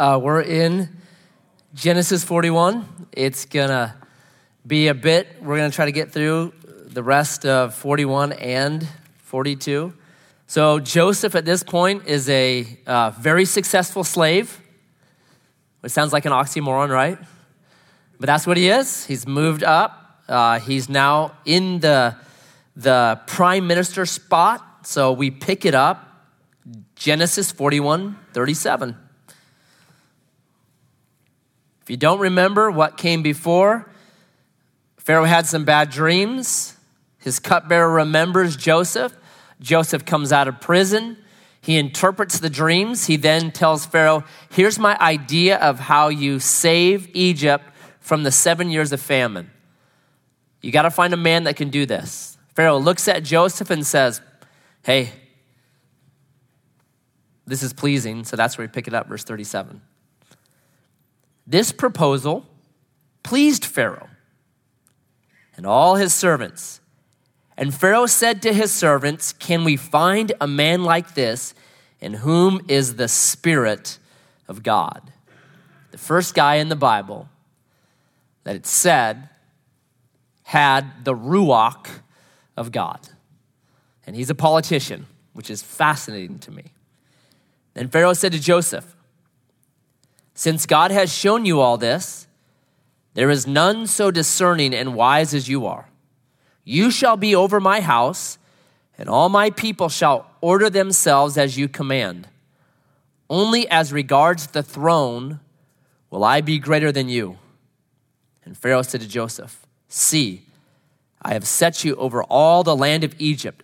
Uh, we're in Genesis 41. It's gonna be a bit, we're gonna try to get through the rest of 41 and 42. So, Joseph at this point is a uh, very successful slave, which sounds like an oxymoron, right? But that's what he is. He's moved up. Uh, he's now in the, the prime minister spot. So, we pick it up Genesis 41 37. You don't remember what came before, Pharaoh had some bad dreams. His cupbearer remembers Joseph. Joseph comes out of prison. He interprets the dreams. He then tells Pharaoh, Here's my idea of how you save Egypt from the seven years of famine. You got to find a man that can do this. Pharaoh looks at Joseph and says, Hey, this is pleasing. So that's where we pick it up, verse 37. This proposal pleased Pharaoh and all his servants. And Pharaoh said to his servants, Can we find a man like this in whom is the Spirit of God? The first guy in the Bible that it said had the Ruach of God. And he's a politician, which is fascinating to me. Then Pharaoh said to Joseph, Since God has shown you all this, there is none so discerning and wise as you are. You shall be over my house, and all my people shall order themselves as you command. Only as regards the throne will I be greater than you. And Pharaoh said to Joseph, See, I have set you over all the land of Egypt.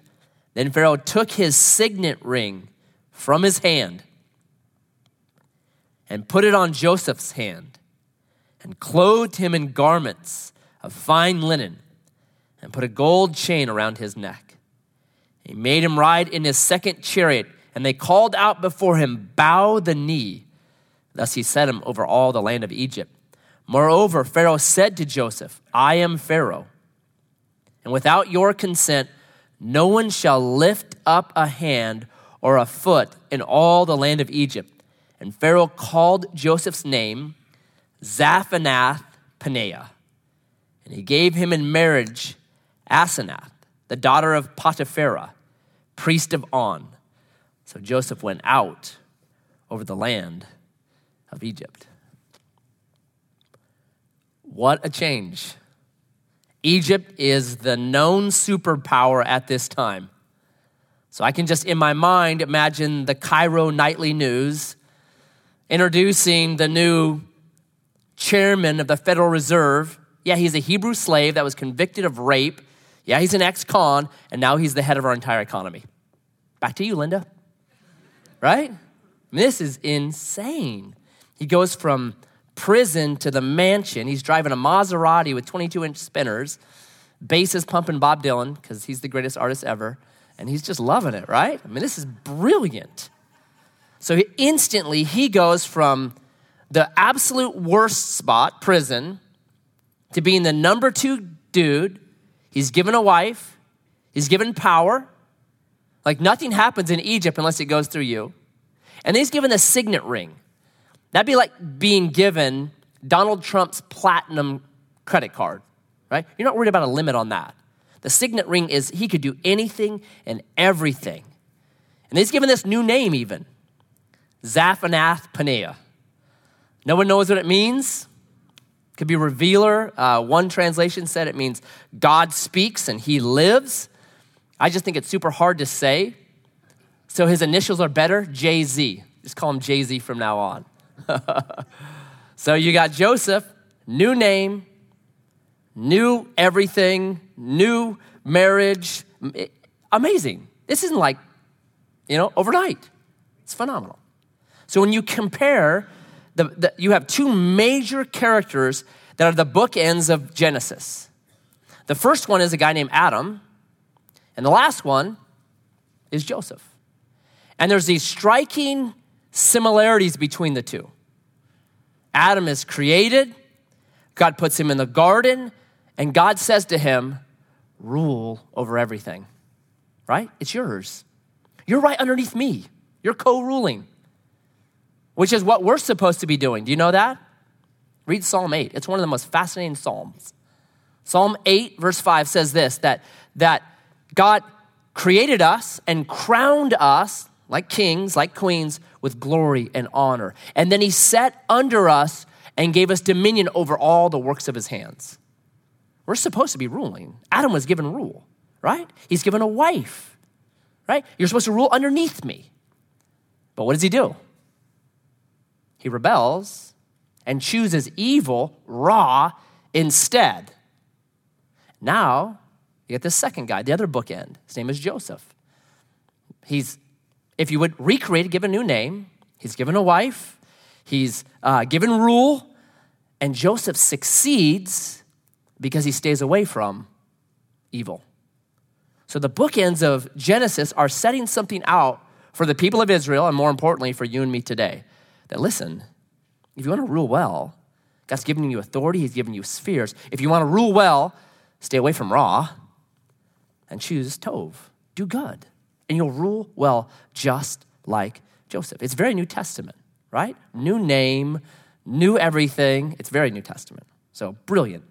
Then Pharaoh took his signet ring from his hand and put it on Joseph's hand and clothed him in garments of fine linen and put a gold chain around his neck. He made him ride in his second chariot, and they called out before him, Bow the knee. Thus he set him over all the land of Egypt. Moreover, Pharaoh said to Joseph, I am Pharaoh, and without your consent, no one shall lift up a hand or a foot in all the land of Egypt. And Pharaoh called Joseph's name Zaphenath Paneah. And he gave him in marriage Asenath, the daughter of Potiphera, priest of On. So Joseph went out over the land of Egypt. What a change. Egypt is the known superpower at this time. So I can just, in my mind, imagine the Cairo Nightly News introducing the new chairman of the Federal Reserve. Yeah, he's a Hebrew slave that was convicted of rape. Yeah, he's an ex con, and now he's the head of our entire economy. Back to you, Linda. Right? This is insane. He goes from prison to the mansion. He's driving a Maserati with 22 inch spinners, bass is pumping Bob Dylan because he's the greatest artist ever, and he's just loving it, right? I mean, this is brilliant. So instantly, he goes from the absolute worst spot, prison, to being the number two dude. He's given a wife, he's given power. Like nothing happens in Egypt unless it goes through you. And he's given a signet ring. That'd be like being given Donald Trump's platinum credit card, right? You're not worried about a limit on that. The signet ring is he could do anything and everything. And he's given this new name even Zaphenath Paneah. No one knows what it means. It could be revealer. Uh, one translation said it means God speaks and he lives. I just think it's super hard to say. So his initials are better Jay Z. Just call him Jay Z from now on. so you got Joseph, new name, new everything, new marriage. Amazing. This isn't like, you know, overnight. It's phenomenal. So when you compare the, the, you have two major characters that are the bookends of Genesis. The first one is a guy named Adam, and the last one is Joseph. And there's these striking similarities between the two. Adam is created, God puts him in the garden, and God says to him, Rule over everything, right? It's yours. You're right underneath me. You're co ruling. Which is what we're supposed to be doing. Do you know that? Read Psalm 8. It's one of the most fascinating Psalms. Psalm 8, verse 5 says this that, that God created us and crowned us like kings, like queens, with glory and honor. And then he set under us and gave us dominion over all the works of his hands. We're supposed to be ruling. Adam was given rule, right? He's given a wife, right? You're supposed to rule underneath me. But what does he do? He rebels and chooses evil, ra, instead. Now, you get the second guy, the other bookend. His name is Joseph. He's, if you would recreate, give a new name. He's given a wife, he's uh, given rule, and Joseph succeeds because he stays away from evil. So the bookends of Genesis are setting something out for the people of Israel, and more importantly, for you and me today. That listen, if you want to rule well, God's given you authority, He's given you spheres. If you want to rule well, stay away from ra and choose Tov. Do good, and you'll rule well just like Joseph. It's very New Testament, right? New name, new everything. It's very New Testament. So brilliant.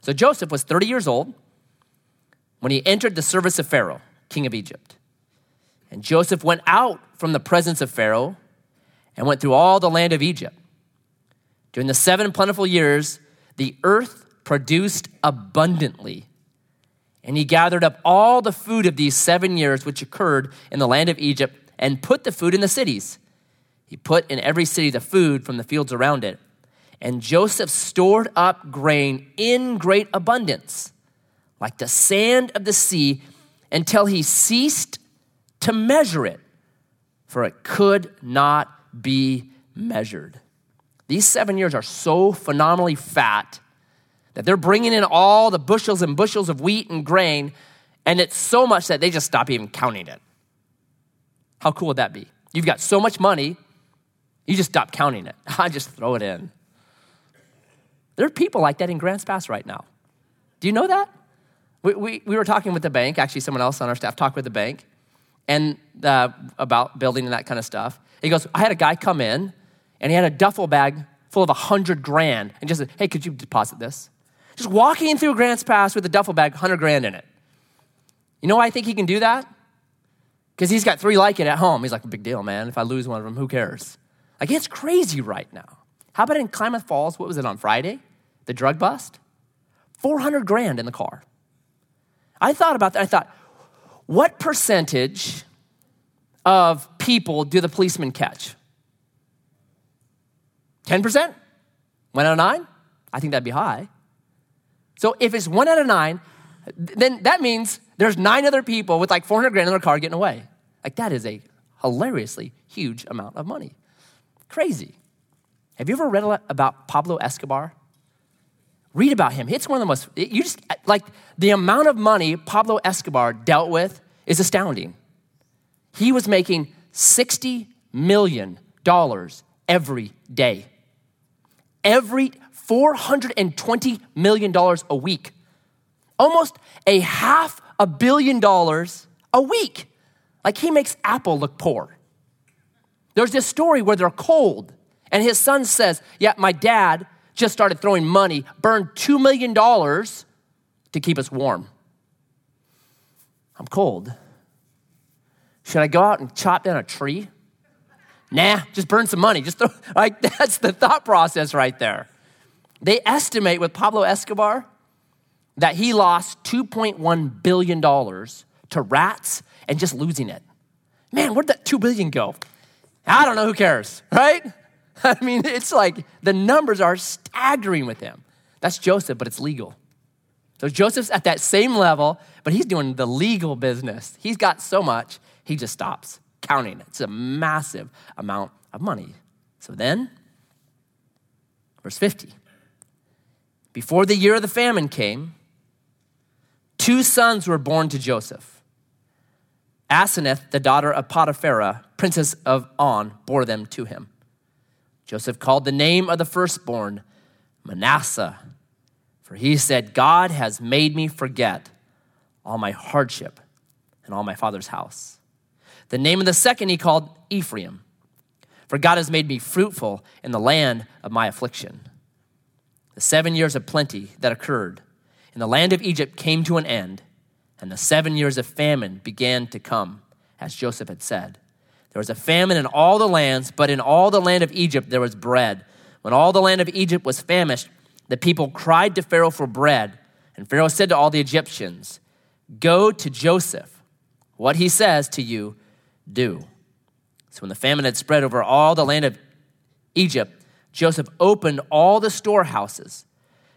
So Joseph was 30 years old when he entered the service of Pharaoh, king of Egypt. And Joseph went out from the presence of Pharaoh and went through all the land of Egypt. During the seven plentiful years, the earth produced abundantly. And he gathered up all the food of these seven years which occurred in the land of Egypt and put the food in the cities. He put in every city the food from the fields around it. And Joseph stored up grain in great abundance, like the sand of the sea, until he ceased to measure it, for it could not be measured. These seven years are so phenomenally fat that they're bringing in all the bushels and bushels of wheat and grain, and it's so much that they just stop even counting it. How cool would that be? You've got so much money, you just stop counting it. I just throw it in. There are people like that in Grants Pass right now. Do you know that? We, we, we were talking with the bank, actually, someone else on our staff talked with the bank and uh, about building and that kind of stuff. He goes, I had a guy come in and he had a duffel bag full of a hundred grand and just said, Hey, could you deposit this? Just walking through Grants Pass with a duffel bag, 100 grand in it. You know why I think he can do that? Because he's got three like it at home. He's like, big deal, man. If I lose one of them, who cares? Like, it's crazy right now. How about in Klamath Falls? What was it on Friday? The drug bust? 400 grand in the car. I thought about that. I thought, what percentage of people do the policemen catch? 10%? One out of nine? I think that'd be high. So if it's one out of nine, then that means there's nine other people with like 400 grand in their car getting away. Like that is a hilariously huge amount of money. Crazy. Have you ever read about Pablo Escobar? Read about him. It's one of the most, you just, like, the amount of money Pablo Escobar dealt with is astounding. He was making $60 million every day. Every $420 million a week. Almost a half a billion dollars a week. Like he makes Apple look poor. There's this story where they're cold, and his son says, Yeah, my dad just started throwing money, burned $2 million to keep us warm. I'm cold. Should I go out and chop down a tree? Nah, just burn some money. Just throw, like, that's the thought process right there. They estimate with Pablo Escobar that he lost $2.1 billion to rats and just losing it. Man, where'd that 2 billion go? I don't know, who cares, right? I mean, it's like the numbers are staggering with him. That's Joseph, but it's legal. So Joseph's at that same level, but he's doing the legal business. He's got so much, he just stops counting it. It's a massive amount of money. So then, verse 50. Before the year of the famine came, two sons were born to Joseph. Asenath, the daughter of Potiphera, princess of On, bore them to him. Joseph called the name of the firstborn Manasseh, for he said, God has made me forget all my hardship and all my father's house. The name of the second he called Ephraim, for God has made me fruitful in the land of my affliction. The seven years of plenty that occurred in the land of Egypt came to an end, and the seven years of famine began to come, as Joseph had said. There was a famine in all the lands, but in all the land of Egypt there was bread. When all the land of Egypt was famished, the people cried to Pharaoh for bread. And Pharaoh said to all the Egyptians, Go to Joseph. What he says to you, do. So when the famine had spread over all the land of Egypt, Joseph opened all the storehouses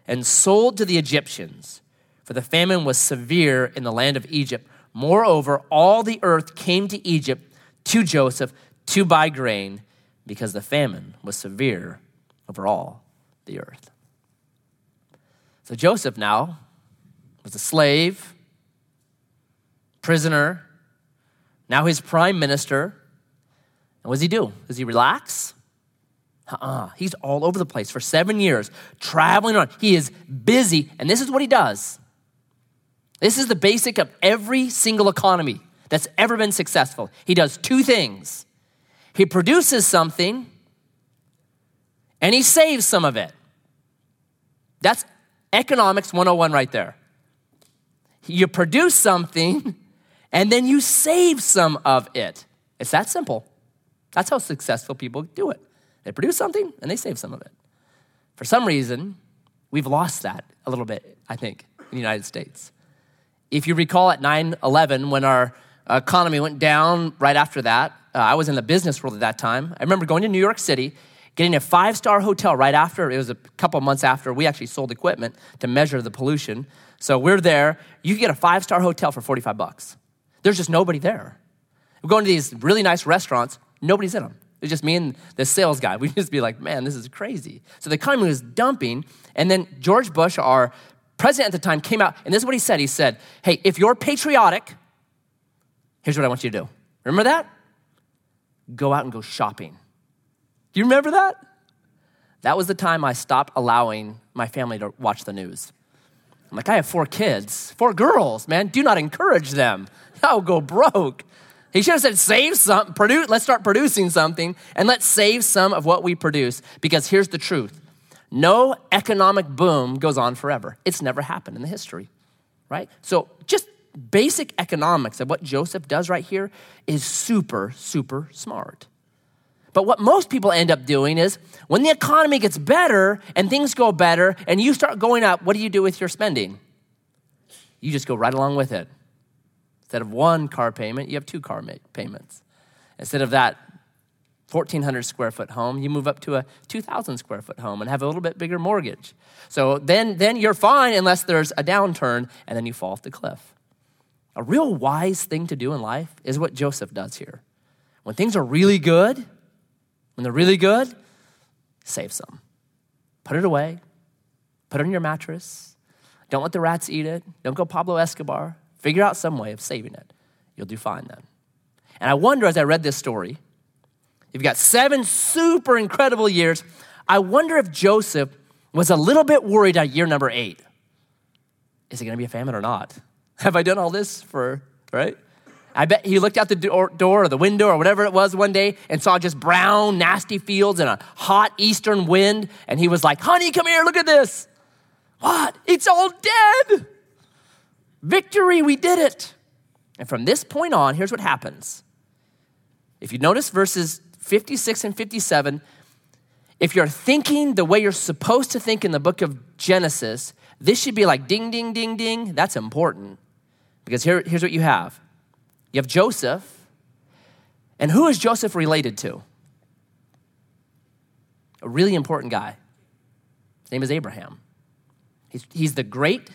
and sold to the Egyptians, for the famine was severe in the land of Egypt. Moreover, all the earth came to Egypt to Joseph to buy grain because the famine was severe over all the earth. So Joseph now was a slave, prisoner, now he's prime minister and what does he do? Does he relax? Uh-uh. He's all over the place for seven years, traveling around. He is busy, and this is what he does. This is the basic of every single economy that's ever been successful. He does two things he produces something, and he saves some of it. That's economics 101 right there. You produce something, and then you save some of it. It's that simple. That's how successful people do it. They produce something and they save some of it. For some reason, we've lost that a little bit, I think, in the United States. If you recall at 9 11, when our economy went down right after that, uh, I was in the business world at that time. I remember going to New York City, getting a five star hotel right after, it was a couple months after we actually sold equipment to measure the pollution. So we're there. You get a five star hotel for 45 bucks. There's just nobody there. We're going to these really nice restaurants. Nobody's in them. It's just me and the sales guy. We'd just be like, man, this is crazy. So the economy was dumping. And then George Bush, our president at the time, came out, and this is what he said. He said, hey, if you're patriotic, here's what I want you to do. Remember that? Go out and go shopping. Do you remember that? That was the time I stopped allowing my family to watch the news. I'm like, I have four kids, four girls, man. Do not encourage them. I'll go broke. He should have said, save some, produce, let's start producing something and let's save some of what we produce. Because here's the truth no economic boom goes on forever. It's never happened in the history, right? So just basic economics of what Joseph does right here is super, super smart. But what most people end up doing is when the economy gets better and things go better and you start going up, what do you do with your spending? You just go right along with it. Instead of one car payment, you have two car payments. Instead of that 1,400 square foot home, you move up to a 2,000 square foot home and have a little bit bigger mortgage. So then, then you're fine unless there's a downturn and then you fall off the cliff. A real wise thing to do in life is what Joseph does here. When things are really good, when they're really good, save some. Put it away, put it on your mattress. Don't let the rats eat it. Don't go Pablo Escobar. Figure out some way of saving it. You'll do fine then. And I wonder as I read this story, you've got seven super incredible years. I wonder if Joseph was a little bit worried at year number eight. Is it going to be a famine or not? Have I done all this for, right? I bet he looked out the door, or the window or whatever it was one day and saw just brown, nasty fields and a hot eastern wind. And he was like, honey, come here, look at this. What? It's all dead. Victory, we did it. And from this point on, here's what happens. If you notice verses 56 and 57, if you're thinking the way you're supposed to think in the book of Genesis, this should be like ding, ding, ding, ding. That's important. Because here, here's what you have you have Joseph. And who is Joseph related to? A really important guy. His name is Abraham. He's, he's the great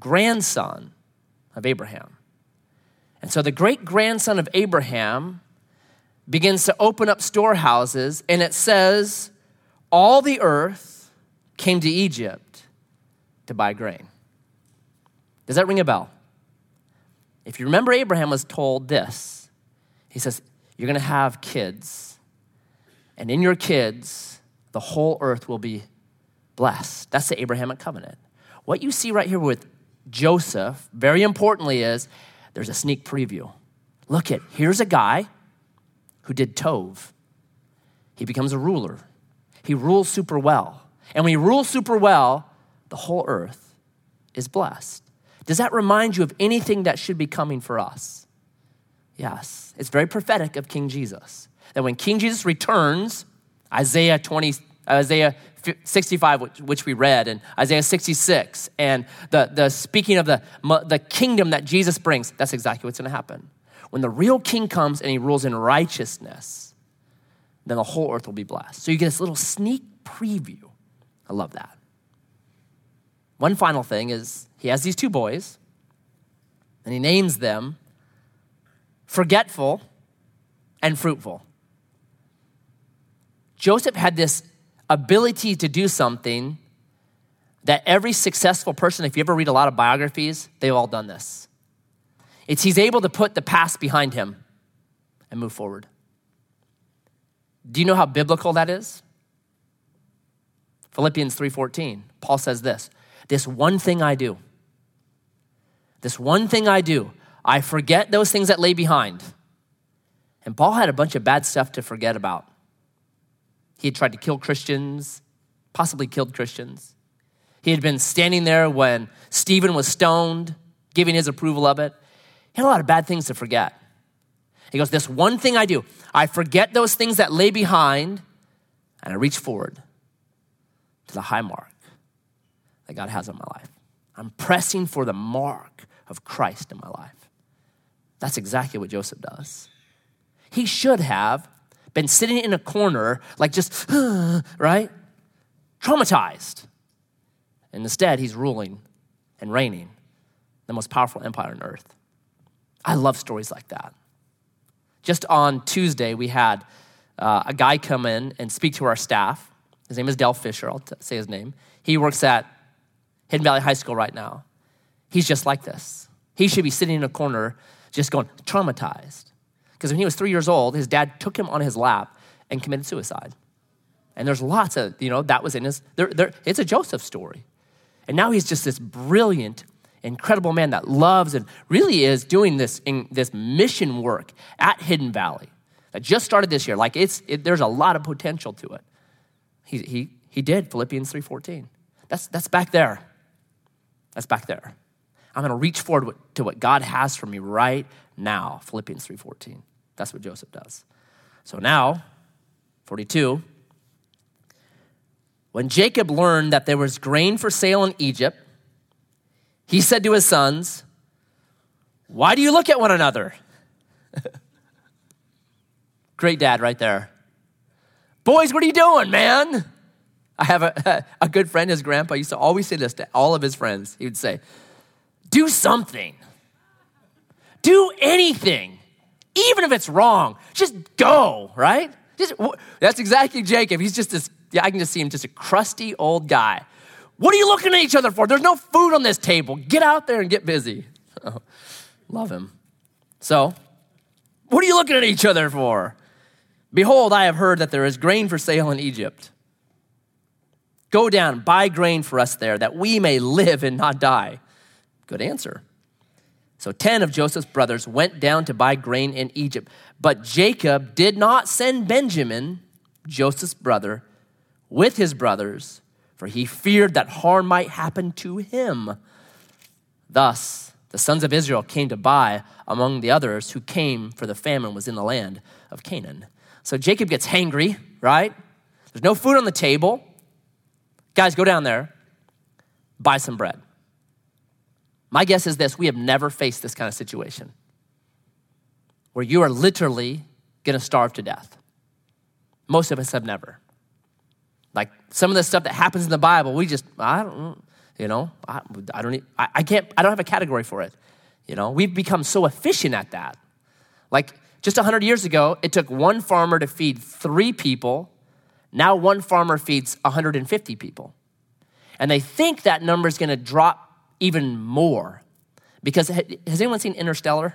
grandson of Abraham. And so the great grandson of Abraham begins to open up storehouses, and it says, All the earth came to Egypt to buy grain. Does that ring a bell? If you remember, Abraham was told this He says, You're going to have kids, and in your kids, the whole earth will be blessed. That's the Abrahamic covenant. What you see right here with Joseph, very importantly, is there's a sneak preview. Look at, here's a guy who did Tov. he becomes a ruler. He rules super well. And when he rules super well, the whole earth is blessed. Does that remind you of anything that should be coming for us? Yes. It's very prophetic of King Jesus. That when King Jesus returns, Isaiah 20, Isaiah 65, which, we read, and Isaiah 66, and the, the speaking of the, the kingdom that Jesus brings, that's exactly what's going to happen. When the real king comes and he rules in righteousness, then the whole earth will be blessed. So you get this little sneak preview. I love that. One final thing is he has these two boys, and he names them forgetful and fruitful. Joseph had this ability to do something that every successful person, if you ever read a lot of biographies, they've all done this. It's he's able to put the past behind him and move forward. Do you know how biblical that is? Philippians 3:14. Paul says this, this one thing I do. This one thing I do, I forget those things that lay behind. And Paul had a bunch of bad stuff to forget about. He had tried to kill Christians, possibly killed Christians. He had been standing there when Stephen was stoned, giving his approval of it. He had a lot of bad things to forget. He goes, This one thing I do, I forget those things that lay behind, and I reach forward to the high mark that God has on my life. I'm pressing for the mark of Christ in my life. That's exactly what Joseph does. He should have been sitting in a corner, like just, right? Traumatized. And instead, he's ruling and reigning the most powerful empire on earth. I love stories like that. Just on Tuesday, we had uh, a guy come in and speak to our staff. His name is Dell Fisher, I'll t- say his name. He works at Hidden Valley High School right now. He's just like this. He should be sitting in a corner just going traumatized. Because when he was three years old, his dad took him on his lap and committed suicide. And there's lots of, you know, that was in his, there, there, it's a Joseph story. And now he's just this brilliant, incredible man that loves and really is doing this, in, this mission work at Hidden Valley that just started this year. Like it's, it, there's a lot of potential to it. He, he, he did Philippians 3.14. That's, that's back there. That's back there. I'm going to reach forward to what God has for me right now. Philippians 3:14. That's what Joseph does. So now, 42, when Jacob learned that there was grain for sale in Egypt, he said to his sons, Why do you look at one another? Great dad right there. Boys, what are you doing, man? I have a, a good friend, his grandpa used to always say this to all of his friends. He would say, Do something. Do anything, even if it's wrong. Just go, right? Just, that's exactly Jacob. He's just this, yeah, I can just see him, just a crusty old guy. What are you looking at each other for? There's no food on this table. Get out there and get busy. Love him. So, what are you looking at each other for? Behold, I have heard that there is grain for sale in Egypt. Go down, buy grain for us there, that we may live and not die. Good answer. So 10 of Joseph's brothers went down to buy grain in Egypt. But Jacob did not send Benjamin, Joseph's brother, with his brothers, for he feared that harm might happen to him. Thus, the sons of Israel came to buy among the others who came, for the famine was in the land of Canaan. So Jacob gets hangry, right? There's no food on the table. Guys, go down there, buy some bread. My guess is this we have never faced this kind of situation where you are literally gonna starve to death. Most of us have never. Like some of the stuff that happens in the Bible, we just, I don't, you know, I, I don't, I, I can't, I don't have a category for it. You know, we've become so efficient at that. Like just 100 years ago, it took one farmer to feed three people. Now one farmer feeds 150 people. And they think that number is going to drop even more. Because has anyone seen Interstellar?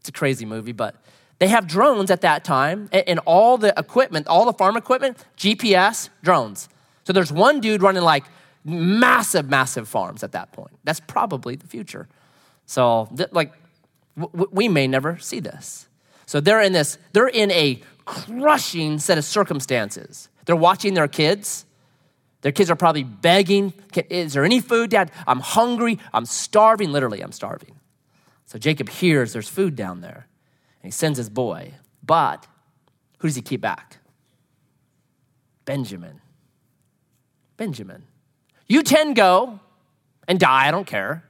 It's a crazy movie, but they have drones at that time, and all the equipment, all the farm equipment, GPS, drones. So there's one dude running like massive, massive farms at that point. That's probably the future. So, like, we may never see this. So they're in this, they're in a crushing set of circumstances. They're watching their kids. Their kids are probably begging, Is there any food, Dad? I'm hungry. I'm starving. Literally, I'm starving. So Jacob hears there's food down there and he sends his boy. But who does he keep back? Benjamin. Benjamin. You 10 go and die, I don't care,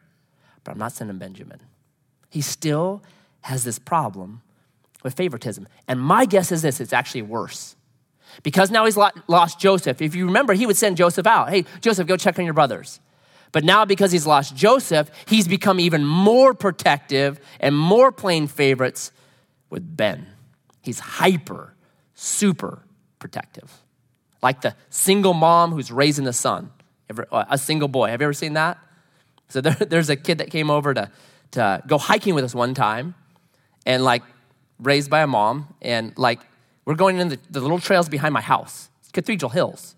but I'm not sending Benjamin. He still has this problem with favoritism. And my guess is this it's actually worse. Because now he's lost Joseph. If you remember, he would send Joseph out. Hey, Joseph, go check on your brothers. But now, because he's lost Joseph, he's become even more protective and more playing favorites with Ben. He's hyper, super protective. Like the single mom who's raising the son, uh, a single boy. Have you ever seen that? So there, there's a kid that came over to, to go hiking with us one time and like raised by a mom. And like we're going in the, the little trails behind my house, Cathedral Hills.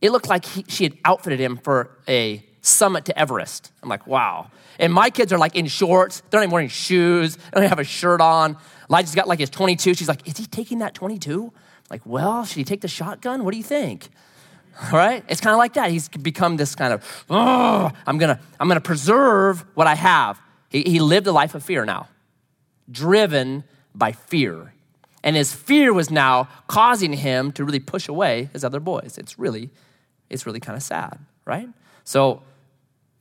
It looked like he, she had outfitted him for a summit to Everest. I'm like, wow. And my kids are like in shorts. They're not even wearing shoes. They don't have a shirt on. Elijah's got like his 22. She's like, is he taking that 22? Like, well, should he take the shotgun? What do you think? All right? It's kind of like that. He's become this kind of, oh, I'm gonna, I'm gonna preserve what I have. He, he lived a life of fear now, driven by fear. And his fear was now causing him to really push away his other boys. It's really, it's really kind of sad, right? So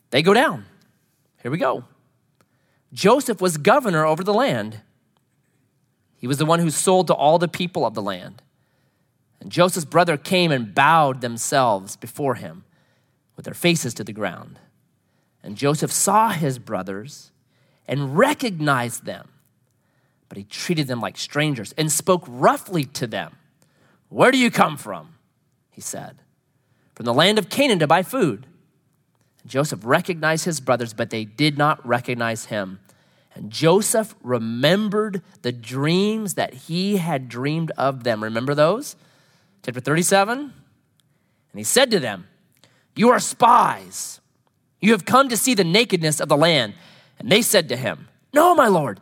they go down. Here we go. Joseph was governor over the land. He was the one who sold to all the people of the land. And Joseph's brother came and bowed themselves before him with their faces to the ground. And Joseph saw his brothers and recognized them, but he treated them like strangers and spoke roughly to them. Where do you come from? He said. From the land of Canaan to buy food. And Joseph recognized his brothers, but they did not recognize him. And Joseph remembered the dreams that he had dreamed of them. Remember those? chapter 37. And he said to them, You are spies. You have come to see the nakedness of the land. And they said to him, No, my lord.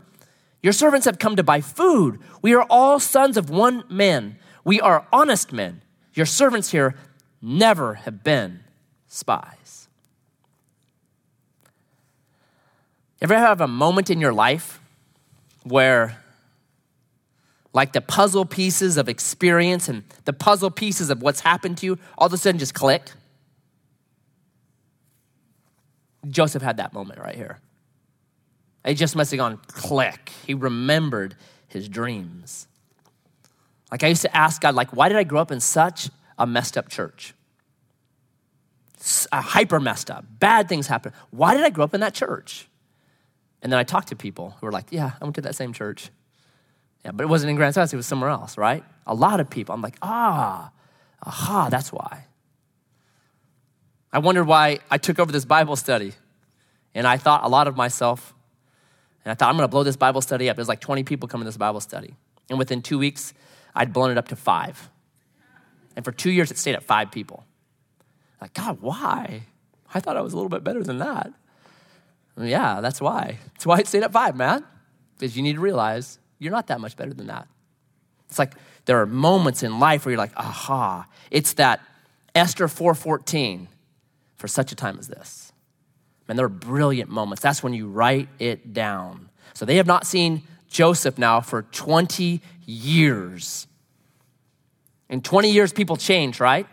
Your servants have come to buy food. We are all sons of one man. We are honest men. Your servants here never have been spies. Ever have a moment in your life where like the puzzle pieces of experience and the puzzle pieces of what's happened to you, all of a sudden just click. Joseph had that moment right here. He just must have gone click. He remembered his dreams. Like I used to ask God, like, why did I grow up in such a messed up church? A hyper messed up. Bad things happen. Why did I grow up in that church? And then I talked to people who were like, yeah, I went to that same church. Yeah, but it wasn't in Grants Pass, it was somewhere else, right? A lot of people. I'm like, ah, aha, that's why. I wondered why I took over this Bible study. And I thought a lot of myself. And I thought, I'm going to blow this Bible study up. There's like 20 people coming to this Bible study. And within two weeks, I'd blown it up to five. And for two years, it stayed at five people. Like, God, why? I thought I was a little bit better than that. Yeah, that's why. That's why it stayed at five, man. Because you need to realize you're not that much better than that. It's like there are moments in life where you're like, aha. It's that Esther 4:14 for such a time as this. And there are brilliant moments. That's when you write it down. So they have not seen Joseph now for 20 years. In 20 years, people change, right?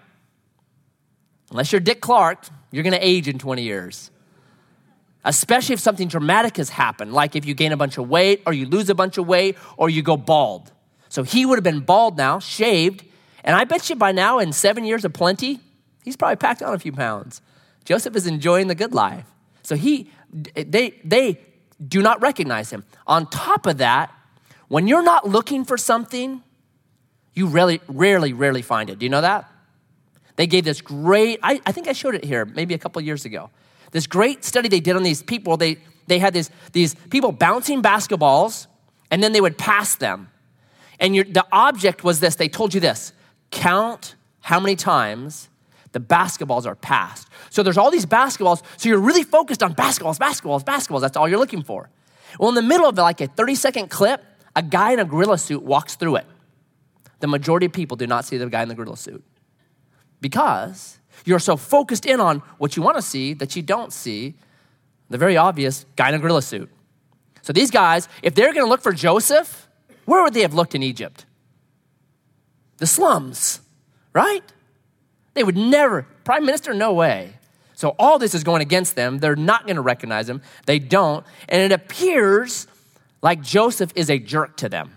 Unless you're Dick Clark, you're gonna age in 20 years especially if something dramatic has happened, like if you gain a bunch of weight or you lose a bunch of weight or you go bald. So he would have been bald now, shaved, and I bet you by now, in seven years of plenty, he's probably packed on a few pounds. Joseph is enjoying the good life. So he, they, they do not recognize him. On top of that, when you're not looking for something, you rarely, rarely, rarely find it. Do you know that? They gave this great, I, I think I showed it here maybe a couple years ago. This great study they did on these people, they, they had this, these people bouncing basketballs and then they would pass them. And the object was this they told you this count how many times the basketballs are passed. So there's all these basketballs, so you're really focused on basketballs, basketballs, basketballs. That's all you're looking for. Well, in the middle of like a 30 second clip, a guy in a gorilla suit walks through it. the majority of people do not see the guy in the gorilla suit? Because you're so focused in on what you want to see that you don't see the very obvious guy in a gorilla suit. So these guys, if they're going to look for Joseph, where would they have looked in Egypt? The slums, right? They would never, prime minister, no way. So all this is going against them. They're not going to recognize him. They don't. And it appears like Joseph is a jerk to them,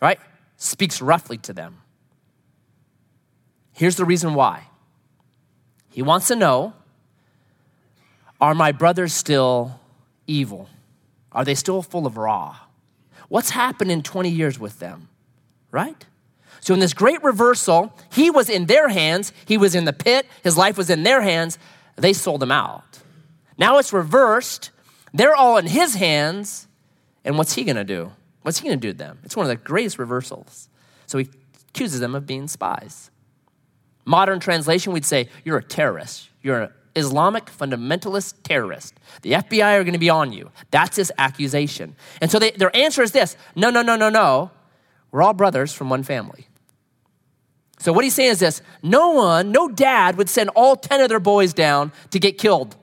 right? Speaks roughly to them. Here's the reason why. He wants to know Are my brothers still evil? Are they still full of ra? What's happened in 20 years with them, right? So, in this great reversal, he was in their hands, he was in the pit, his life was in their hands, they sold him out. Now it's reversed, they're all in his hands, and what's he gonna do? What's he gonna do to them? It's one of the greatest reversals. So he accuses them of being spies. Modern translation, we'd say, You're a terrorist. You're an Islamic fundamentalist terrorist. The FBI are going to be on you. That's his accusation. And so they, their answer is this No, no, no, no, no. We're all brothers from one family. So what he's saying is this no one, no dad would send all 10 of their boys down to get killed.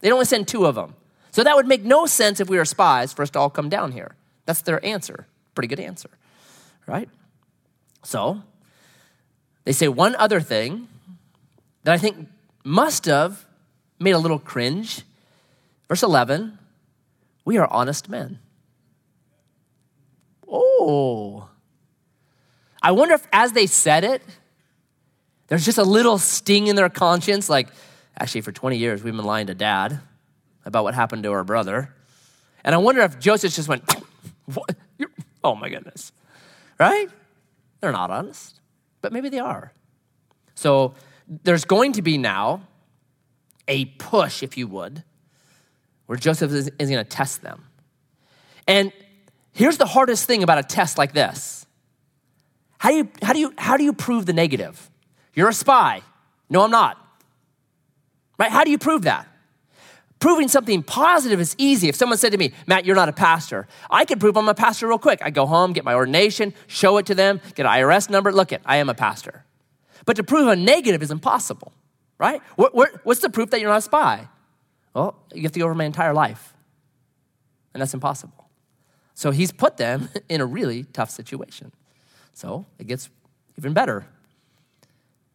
They'd only send two of them. So that would make no sense if we were spies for us to all come down here. That's their answer. Pretty good answer, right? So they say one other thing that I think must have made a little cringe. Verse 11 we are honest men. Oh. I wonder if as they said it, there's just a little sting in their conscience like, actually, for 20 years, we've been lying to dad about what happened to our brother. And I wonder if Joseph just went, oh my goodness. Right? They're not honest but maybe they are. So there's going to be now a push, if you would, where Joseph is, is going to test them. And here's the hardest thing about a test like this how do you, how do you, how do you prove the negative? You're a spy. No, I'm not. Right? How do you prove that? Proving something positive is easy. If someone said to me, Matt, you're not a pastor, I could prove I'm a pastor real quick. I go home, get my ordination, show it to them, get an IRS number, look it, I am a pastor. But to prove a negative is impossible, right? What, what, what's the proof that you're not a spy? Well, you have to go over my entire life, and that's impossible. So he's put them in a really tough situation. So it gets even better.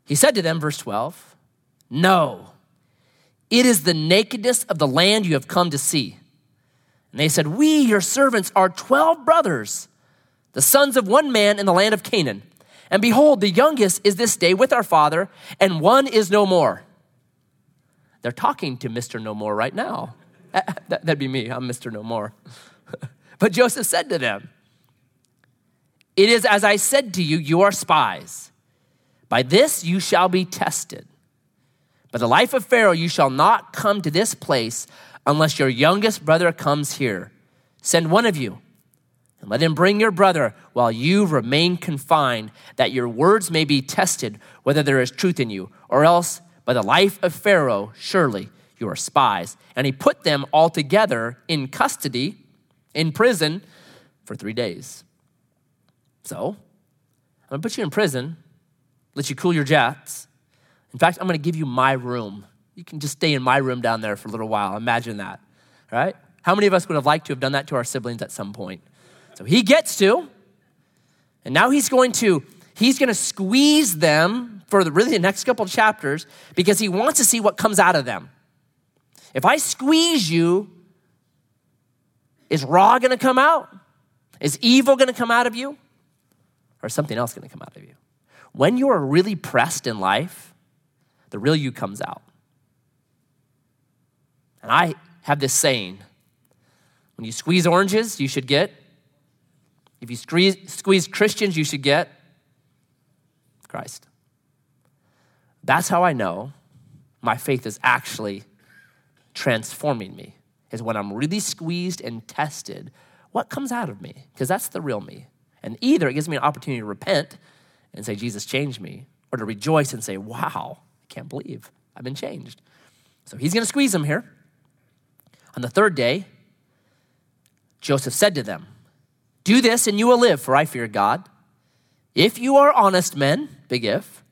He said to them, verse 12, No it is the nakedness of the land you have come to see. And they said, We, your servants, are 12 brothers, the sons of one man in the land of Canaan. And behold, the youngest is this day with our father, and one is no more. They're talking to Mr. No More right now. That'd be me. I'm Mr. No More. but Joseph said to them, It is as I said to you, you are spies. By this you shall be tested. But the life of Pharaoh, you shall not come to this place unless your youngest brother comes here. Send one of you and let him bring your brother while you remain confined, that your words may be tested whether there is truth in you, or else by the life of Pharaoh, surely you are spies. And he put them all together in custody, in prison, for three days. So, I'm gonna put you in prison, let you cool your jets, in fact, I'm to give you my room. You can just stay in my room down there for a little while. Imagine that, right? How many of us would have liked to have done that to our siblings at some point? So he gets to, and now he's going to he's going to squeeze them for the, really the next couple chapters because he wants to see what comes out of them. If I squeeze you, is ra going to come out? Is evil going to come out of you? Or something else going to come out of you? When you are really pressed in life, the real you comes out. And I have this saying when you squeeze oranges, you should get, if you squeeze, squeeze Christians, you should get Christ. That's how I know my faith is actually transforming me, is when I'm really squeezed and tested, what comes out of me? Because that's the real me. And either it gives me an opportunity to repent and say, Jesus changed me, or to rejoice and say, wow, I can't believe I've been changed. So he's going to squeeze them here. On the third day, Joseph said to them, Do this and you will live, for I fear God. If you are honest men, big if,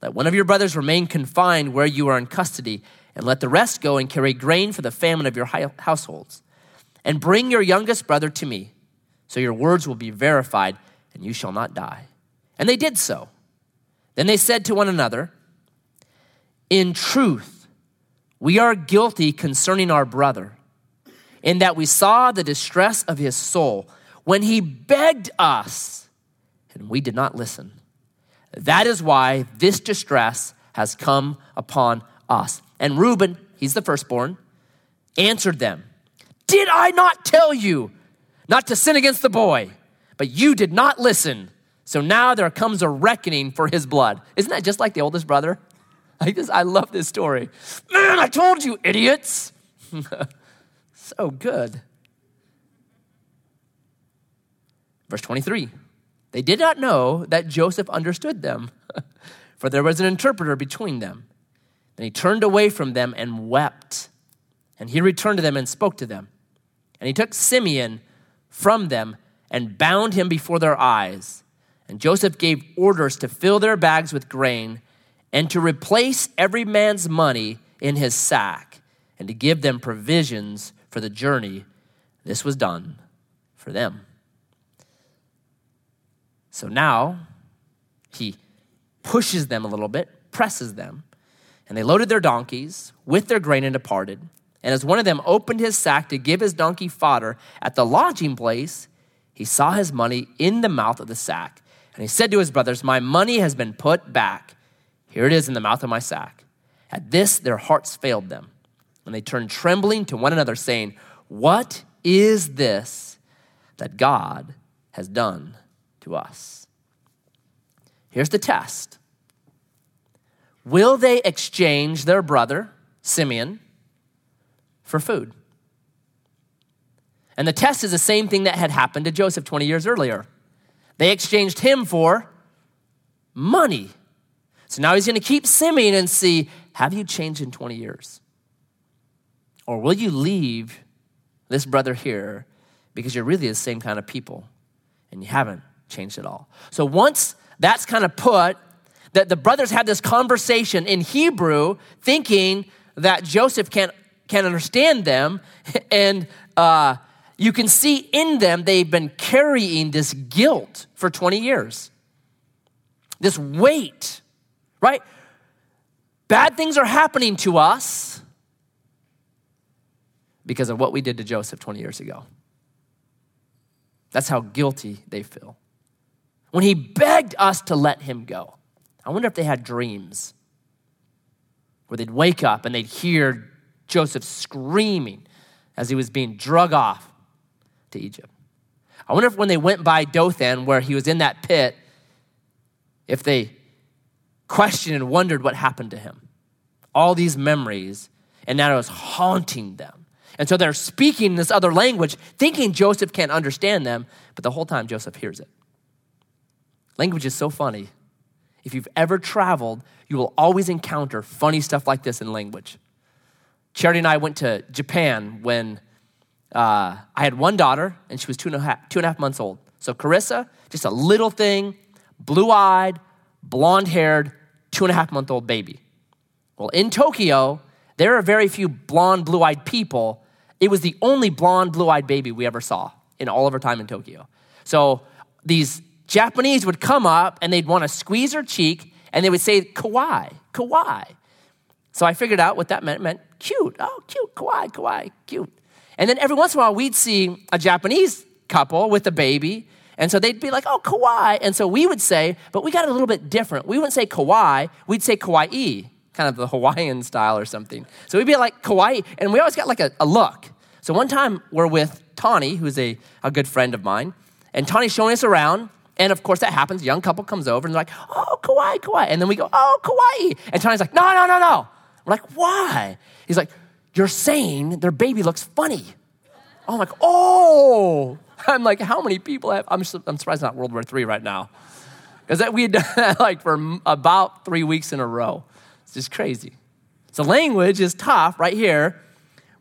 let one of your brothers remain confined where you are in custody, and let the rest go and carry grain for the famine of your households. And bring your youngest brother to me, so your words will be verified, and you shall not die. And they did so. Then they said to one another, In truth, we are guilty concerning our brother, in that we saw the distress of his soul when he begged us, and we did not listen. That is why this distress has come upon us. And Reuben, he's the firstborn, answered them Did I not tell you not to sin against the boy? But you did not listen. So now there comes a reckoning for his blood. Isn't that just like the oldest brother? I, love this story. Man, I told you, idiots. so good. Verse 23 They did not know that Joseph understood them, for there was an interpreter between them. Then he turned away from them and wept. And he returned to them and spoke to them. And he took Simeon from them and bound him before their eyes. And Joseph gave orders to fill their bags with grain and to replace every man's money in his sack and to give them provisions for the journey. This was done for them. So now he pushes them a little bit, presses them, and they loaded their donkeys with their grain and departed. And as one of them opened his sack to give his donkey fodder at the lodging place, he saw his money in the mouth of the sack. And he said to his brothers, My money has been put back. Here it is in the mouth of my sack. At this, their hearts failed them. And they turned trembling to one another, saying, What is this that God has done to us. Here's the test Will they exchange their brother, Simeon, for food? And the test is the same thing that had happened to Joseph 20 years earlier. They exchanged him for money. So now he's going to keep Simeon and see have you changed in 20 years? Or will you leave this brother here because you're really the same kind of people and you haven't changed at all. So once that's kind of put, that the brothers had this conversation in Hebrew, thinking that Joseph can't, can't understand them. And uh, you can see in them they've been carrying this guilt for 20 years. This weight, right? Bad things are happening to us because of what we did to Joseph 20 years ago. That's how guilty they feel when he begged us to let him go. I wonder if they had dreams where they'd wake up and they'd hear Joseph screaming as he was being drug off to Egypt. I wonder if when they went by Dothan, where he was in that pit, if they questioned and wondered what happened to him. All these memories, and now it was haunting them. And so they're speaking this other language, thinking Joseph can't understand them, but the whole time Joseph hears it. Language is so funny. If you've ever traveled, you will always encounter funny stuff like this in language. Charity and I went to Japan when uh, I had one daughter and she was two and, a half, two and a half months old. So Carissa, just a little thing, blue eyed, blonde haired, two and a half month old baby. Well, in Tokyo, there are very few blonde, blue eyed people. It was the only blonde, blue eyed baby we ever saw in all of our time in Tokyo. So these Japanese would come up and they'd want to squeeze her cheek and they would say, kawaii, kawaii. So I figured out what that meant. It meant cute. Oh, cute, kawaii, kawaii, cute. And then every once in a while, we'd see a Japanese couple with a baby. And so they'd be like, oh, kawaii. And so we would say, but we got it a little bit different. We wouldn't say kawaii, we'd say kawaii, kind of the Hawaiian style or something. So we'd be like kawaii. And we always got like a, a look. So one time we're with Tawny, who's a, a good friend of mine. And Tawny's showing us around. And of course, that happens. A young couple comes over and they're like, oh, kawaii, kawaii. And then we go, oh, kawaii. And Tony's like, no, no, no, no. We're like, why? He's like, you're saying their baby looks funny. I'm like, oh. I'm like, how many people have, I'm, I'm surprised not World War III right now. Because we had done that like for about three weeks in a row. It's just crazy. So language is tough right here.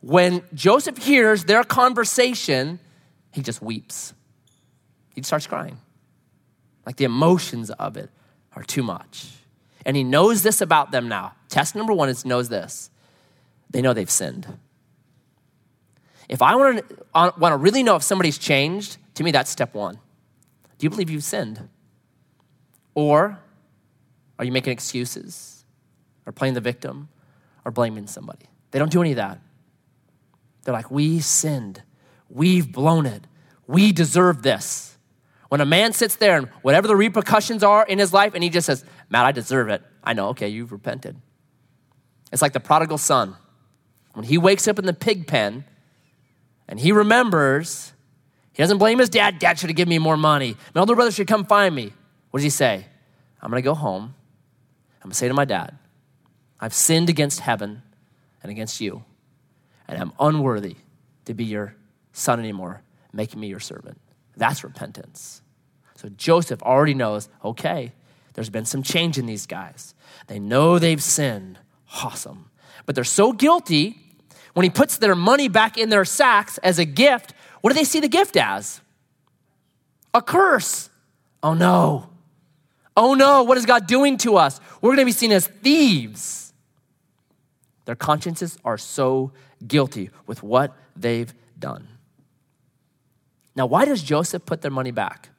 When Joseph hears their conversation, he just weeps. He starts crying. Like the emotions of it are too much. And he knows this about them now. Test number one is knows this. They know they've sinned. If I want to, uh, want to really know if somebody's changed, to me, that's step one. Do you believe you've sinned? Or are you making excuses or playing the victim or blaming somebody? They don't do any of that. They're like, we sinned. We've blown it. We deserve this. When a man sits there and whatever the repercussions are in his life and he just says, Matt, I deserve it. I know, okay, you've repented. It's like the prodigal son. When he wakes up in the pig pen and he remembers, he doesn't blame his dad. Dad should have given me more money. My older brother should come find me. What does he say? I'm going to go home. I'm going to say to my dad, I've sinned against heaven and against you, and I'm unworthy to be your son anymore, making me your servant. That's repentance. So Joseph already knows okay, there's been some change in these guys. They know they've sinned. Awesome. But they're so guilty when he puts their money back in their sacks as a gift, what do they see the gift as? A curse. Oh no. Oh no, what is God doing to us? We're going to be seen as thieves. Their consciences are so guilty with what they've done. Now, why does Joseph put their money back?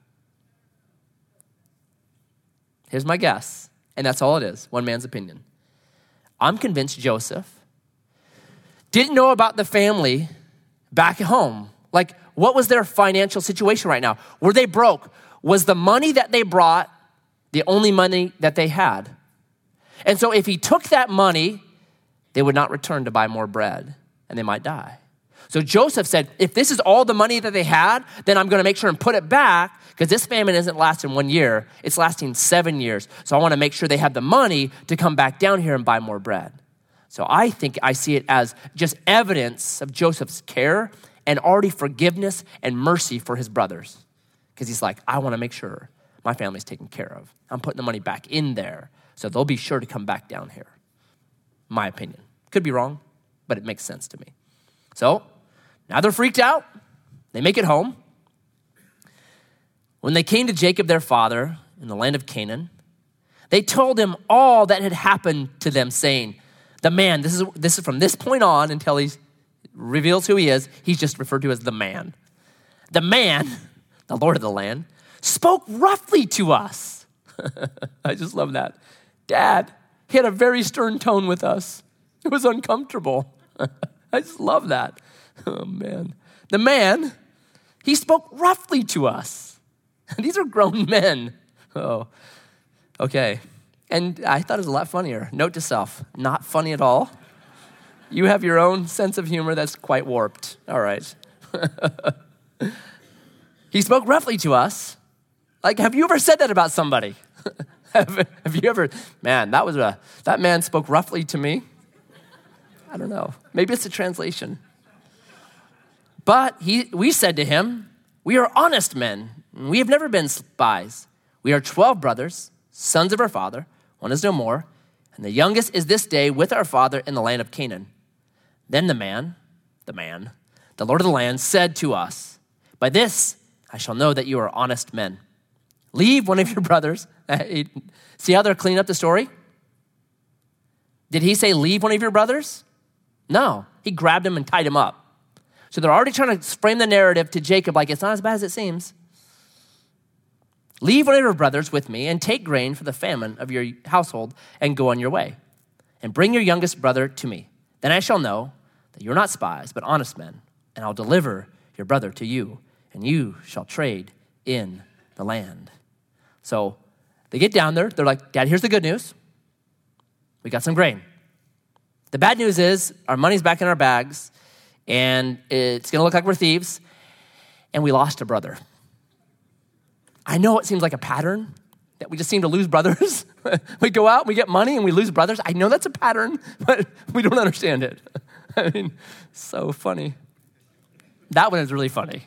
Here's my guess, and that's all it is one man's opinion. I'm convinced Joseph didn't know about the family back at home. Like, what was their financial situation right now? Were they broke? Was the money that they brought the only money that they had? And so, if he took that money, they would not return to buy more bread and they might die. So Joseph said, if this is all the money that they had, then I'm going to make sure and put it back because this famine isn't lasting one year, it's lasting seven years. So I want to make sure they have the money to come back down here and buy more bread. So I think I see it as just evidence of Joseph's care and already forgiveness and mercy for his brothers. Because he's like, I want to make sure my family's taken care of. I'm putting the money back in there so they'll be sure to come back down here. My opinion. Could be wrong, but it makes sense to me. So now they're freaked out. They make it home. When they came to Jacob, their father, in the land of Canaan, they told him all that had happened to them, saying, the man, this is, this is from this point on until he reveals who he is, he's just referred to as the man. The man, the Lord of the land, spoke roughly to us. I just love that. Dad, he had a very stern tone with us. It was uncomfortable. I just love that. Oh, man. The man, he spoke roughly to us. These are grown men. Oh, okay. And I thought it was a lot funnier. Note to self, not funny at all. You have your own sense of humor that's quite warped. All right. he spoke roughly to us. Like, have you ever said that about somebody? have, have you ever, man, that was a, that man spoke roughly to me? I don't know. Maybe it's a translation. But he, we said to him, We are honest men. We have never been spies. We are 12 brothers, sons of our father. One is no more, and the youngest is this day with our father in the land of Canaan. Then the man, the man, the Lord of the land, said to us, By this I shall know that you are honest men. Leave one of your brothers. See how they're cleaning up the story? Did he say, Leave one of your brothers? No, he grabbed him and tied him up. So they're already trying to frame the narrative to Jacob like it's not as bad as it seems. Leave one of your brothers with me and take grain for the famine of your household and go on your way. And bring your youngest brother to me. Then I shall know that you're not spies, but honest men, and I'll deliver your brother to you, and you shall trade in the land. So they get down there. They're like, Dad, here's the good news. We got some grain. The bad news is our money's back in our bags, and it's going to look like we're thieves, and we lost a brother. I know it seems like a pattern that we just seem to lose brothers. we go out, we get money, and we lose brothers. I know that's a pattern, but we don't understand it. I mean, so funny. That one is really funny.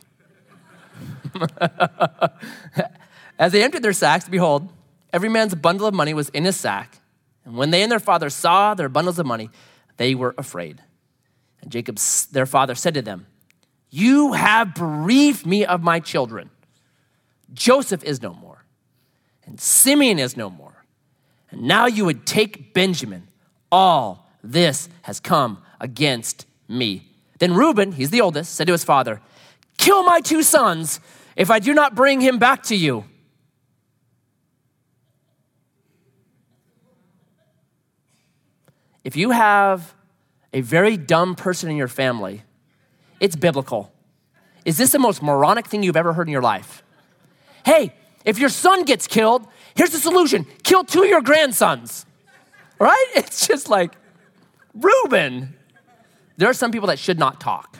As they entered their sacks, behold, every man's bundle of money was in his sack. And when they and their father saw their bundles of money, they were afraid. And Jacob, their father, said to them, You have bereaved me of my children. Joseph is no more. and Simeon is no more. And now you would take Benjamin. All this has come against me. Then Reuben, he's the oldest, said to his father, Kill my two sons if I do not bring him back to you. If you have a very dumb person in your family, it's biblical. Is this the most moronic thing you've ever heard in your life? Hey, if your son gets killed, here's the solution kill two of your grandsons. Right? It's just like, Reuben. There are some people that should not talk.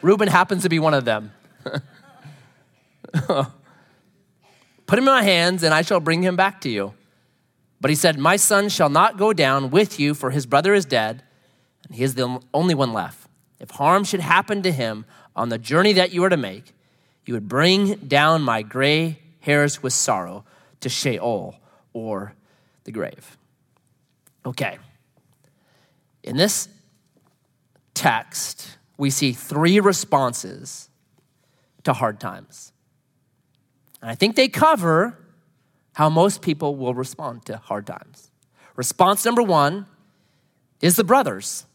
Reuben happens to be one of them. Put him in my hands, and I shall bring him back to you. But he said, My son shall not go down with you, for his brother is dead, and he is the only one left. If harm should happen to him on the journey that you are to make, you would bring down my gray hairs with sorrow to Sheol or the grave. Okay. In this text, we see three responses to hard times. And I think they cover how most people will respond to hard times. Response number one is the brothers.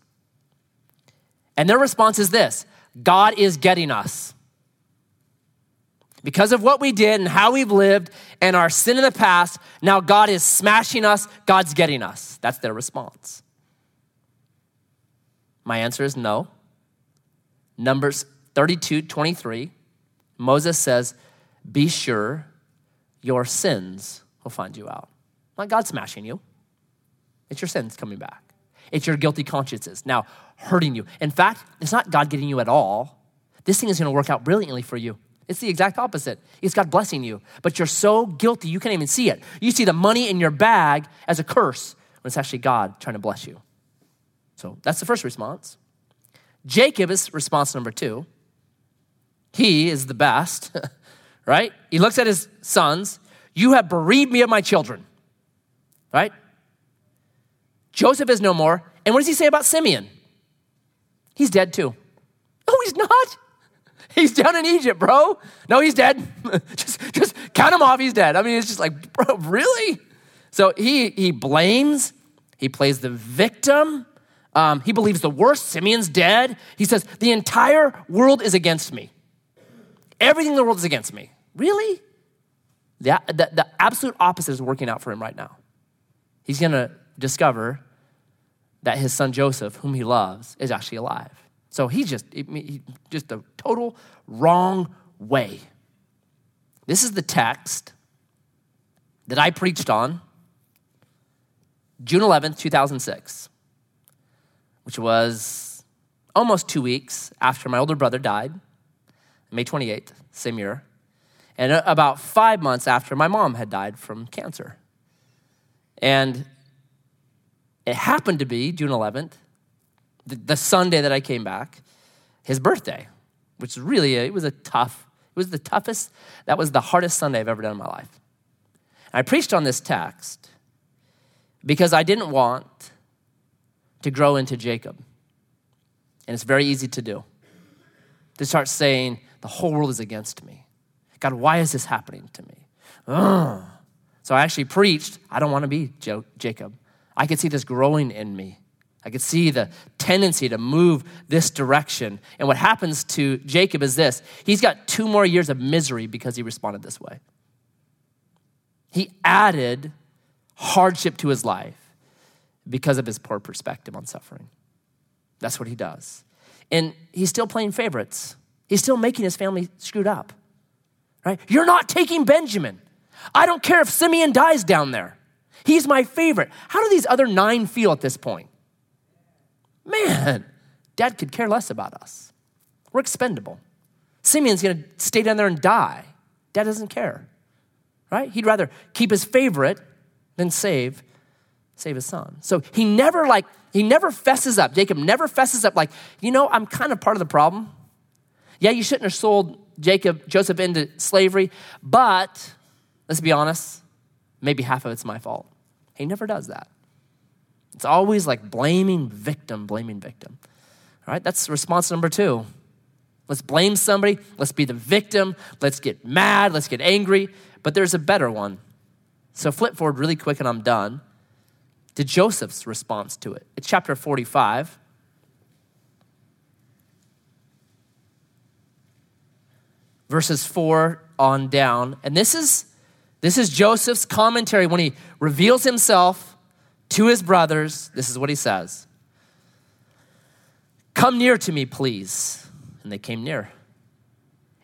And their response is this God is getting us. Because of what we did and how we've lived and our sin in the past, now God is smashing us, God's getting us. That's their response. My answer is no. Numbers 32 23, Moses says, Be sure your sins will find you out. Not God smashing you, it's your sins coming back. It's your guilty consciences now hurting you. In fact, it's not God getting you at all. This thing is going to work out brilliantly for you. It's the exact opposite. It's God blessing you, but you're so guilty you can't even see it. You see the money in your bag as a curse when it's actually God trying to bless you. So that's the first response. Jacob is response number two. He is the best, right? He looks at his sons. You have bereaved me of my children, right? Joseph is no more. And what does he say about Simeon? He's dead too. No, he's not. He's down in Egypt, bro. No, he's dead. just, just count him off. He's dead. I mean, it's just like, bro, really? So he he blames. He plays the victim. Um, he believes the worst. Simeon's dead. He says the entire world is against me. Everything in the world is against me. Really? The, the, the absolute opposite is working out for him right now. He's to discover that his son Joseph, whom he loves, is actually alive. So he's just, just a total wrong way. This is the text that I preached on June 11th, 2006, which was almost two weeks after my older brother died, May 28th, same year, and about five months after my mom had died from cancer. And it happened to be June 11th, the, the Sunday that I came back, his birthday, which really, it was a tough, it was the toughest, that was the hardest Sunday I've ever done in my life. I preached on this text because I didn't want to grow into Jacob. And it's very easy to do. To start saying, the whole world is against me. God, why is this happening to me? Ugh. So I actually preached, I don't want to be Jacob. I could see this growing in me. I could see the tendency to move this direction. And what happens to Jacob is this he's got two more years of misery because he responded this way. He added hardship to his life because of his poor perspective on suffering. That's what he does. And he's still playing favorites, he's still making his family screwed up. Right? You're not taking Benjamin. I don't care if Simeon dies down there. He's my favorite. How do these other nine feel at this point? Man, dad could care less about us. We're expendable. Simeon's gonna stay down there and die. Dad doesn't care, right? He'd rather keep his favorite than save, save his son. So he never like, he never fesses up. Jacob never fesses up like, you know, I'm kind of part of the problem. Yeah, you shouldn't have sold Jacob, Joseph into slavery, but let's be honest, maybe half of it's my fault. He never does that. It's always like blaming victim, blaming victim. All right, that's response number two. Let's blame somebody. Let's be the victim. Let's get mad. Let's get angry. But there's a better one. So flip forward really quick and I'm done to Joseph's response to it. It's chapter 45. Verses 4 on down. And this is this is Joseph's commentary when he reveals himself to his brothers. This is what he says. Come near to me, please. And they came near.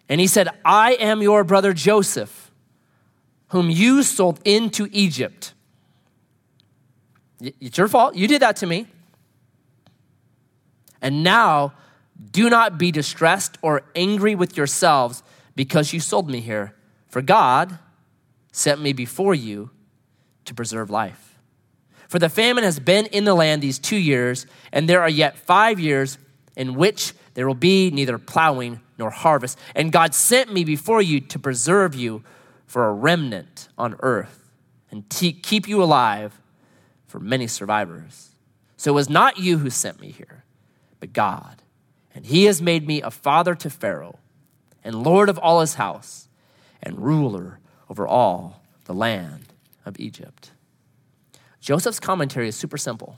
And he said, I am your brother Joseph, whom you sold into Egypt. It's your fault. You did that to me. And now do not be distressed or angry with yourselves because you sold me here. For God sent me before you to preserve life. For the famine has been in the land these two years, and there are yet five years in which there will be neither plowing nor harvest. And God sent me before you to preserve you for a remnant on earth and keep you alive for many survivors. So it was not you who sent me here, but God. And he has made me a father to Pharaoh, and Lord of all his house, and ruler over all the land of Egypt. Joseph's commentary is super simple.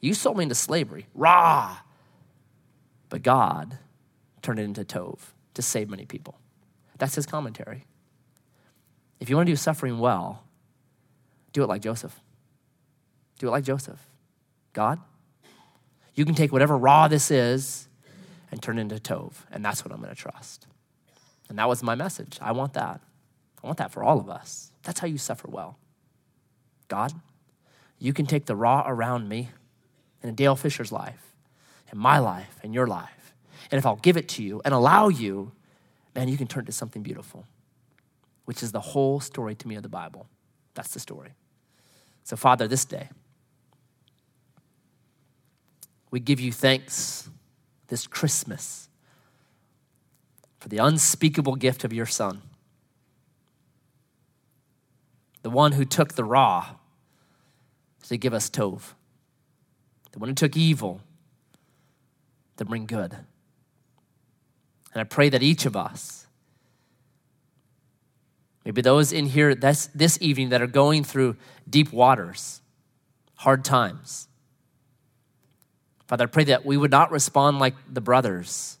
You sold me into slavery, ra. But God turned it into Tov to save many people. That's his commentary. If you want to do suffering well, do it like Joseph. Do it like Joseph. God, you can take whatever ra this is and turn it into Tov. And that's what I'm going to trust. And that was my message. I want that. I want that for all of us. That's how you suffer well. God, you can take the ra around me in Dale Fisher's life, and my life, and your life. And if I'll give it to you and allow you, man, you can turn it to something beautiful, which is the whole story to me of the Bible. That's the story. So, Father, this day, we give you thanks this Christmas for the unspeakable gift of your Son, the one who took the ra to give us Tov, the one who took evil to bring good. And I pray that each of us, maybe those in here this, this evening that are going through deep waters, hard times, Father, I pray that we would not respond like the brothers.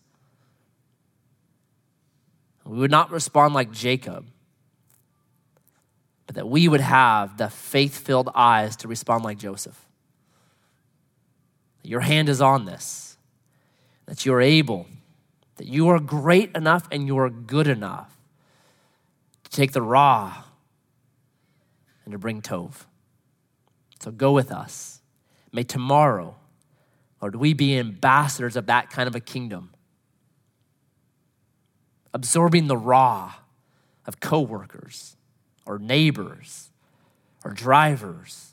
We would not respond like Jacob, but that we would have the faith filled eyes to respond like Joseph. Your hand is on this, that you are able, that you are great enough and you are good enough to take the ra and to bring Tov. So go with us. May tomorrow, Lord, we be ambassadors of that kind of a kingdom, absorbing the ra of coworkers or neighbors or drivers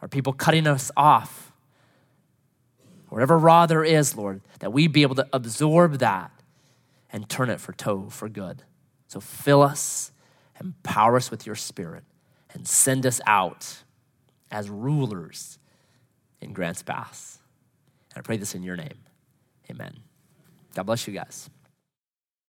or people cutting us off. Whatever ra there is, Lord, that we be able to absorb that and turn it for Tov, for good. So fill us, empower us with your spirit, and send us out as rulers in Grants Pass. And I pray this in your name. Amen. God bless you guys.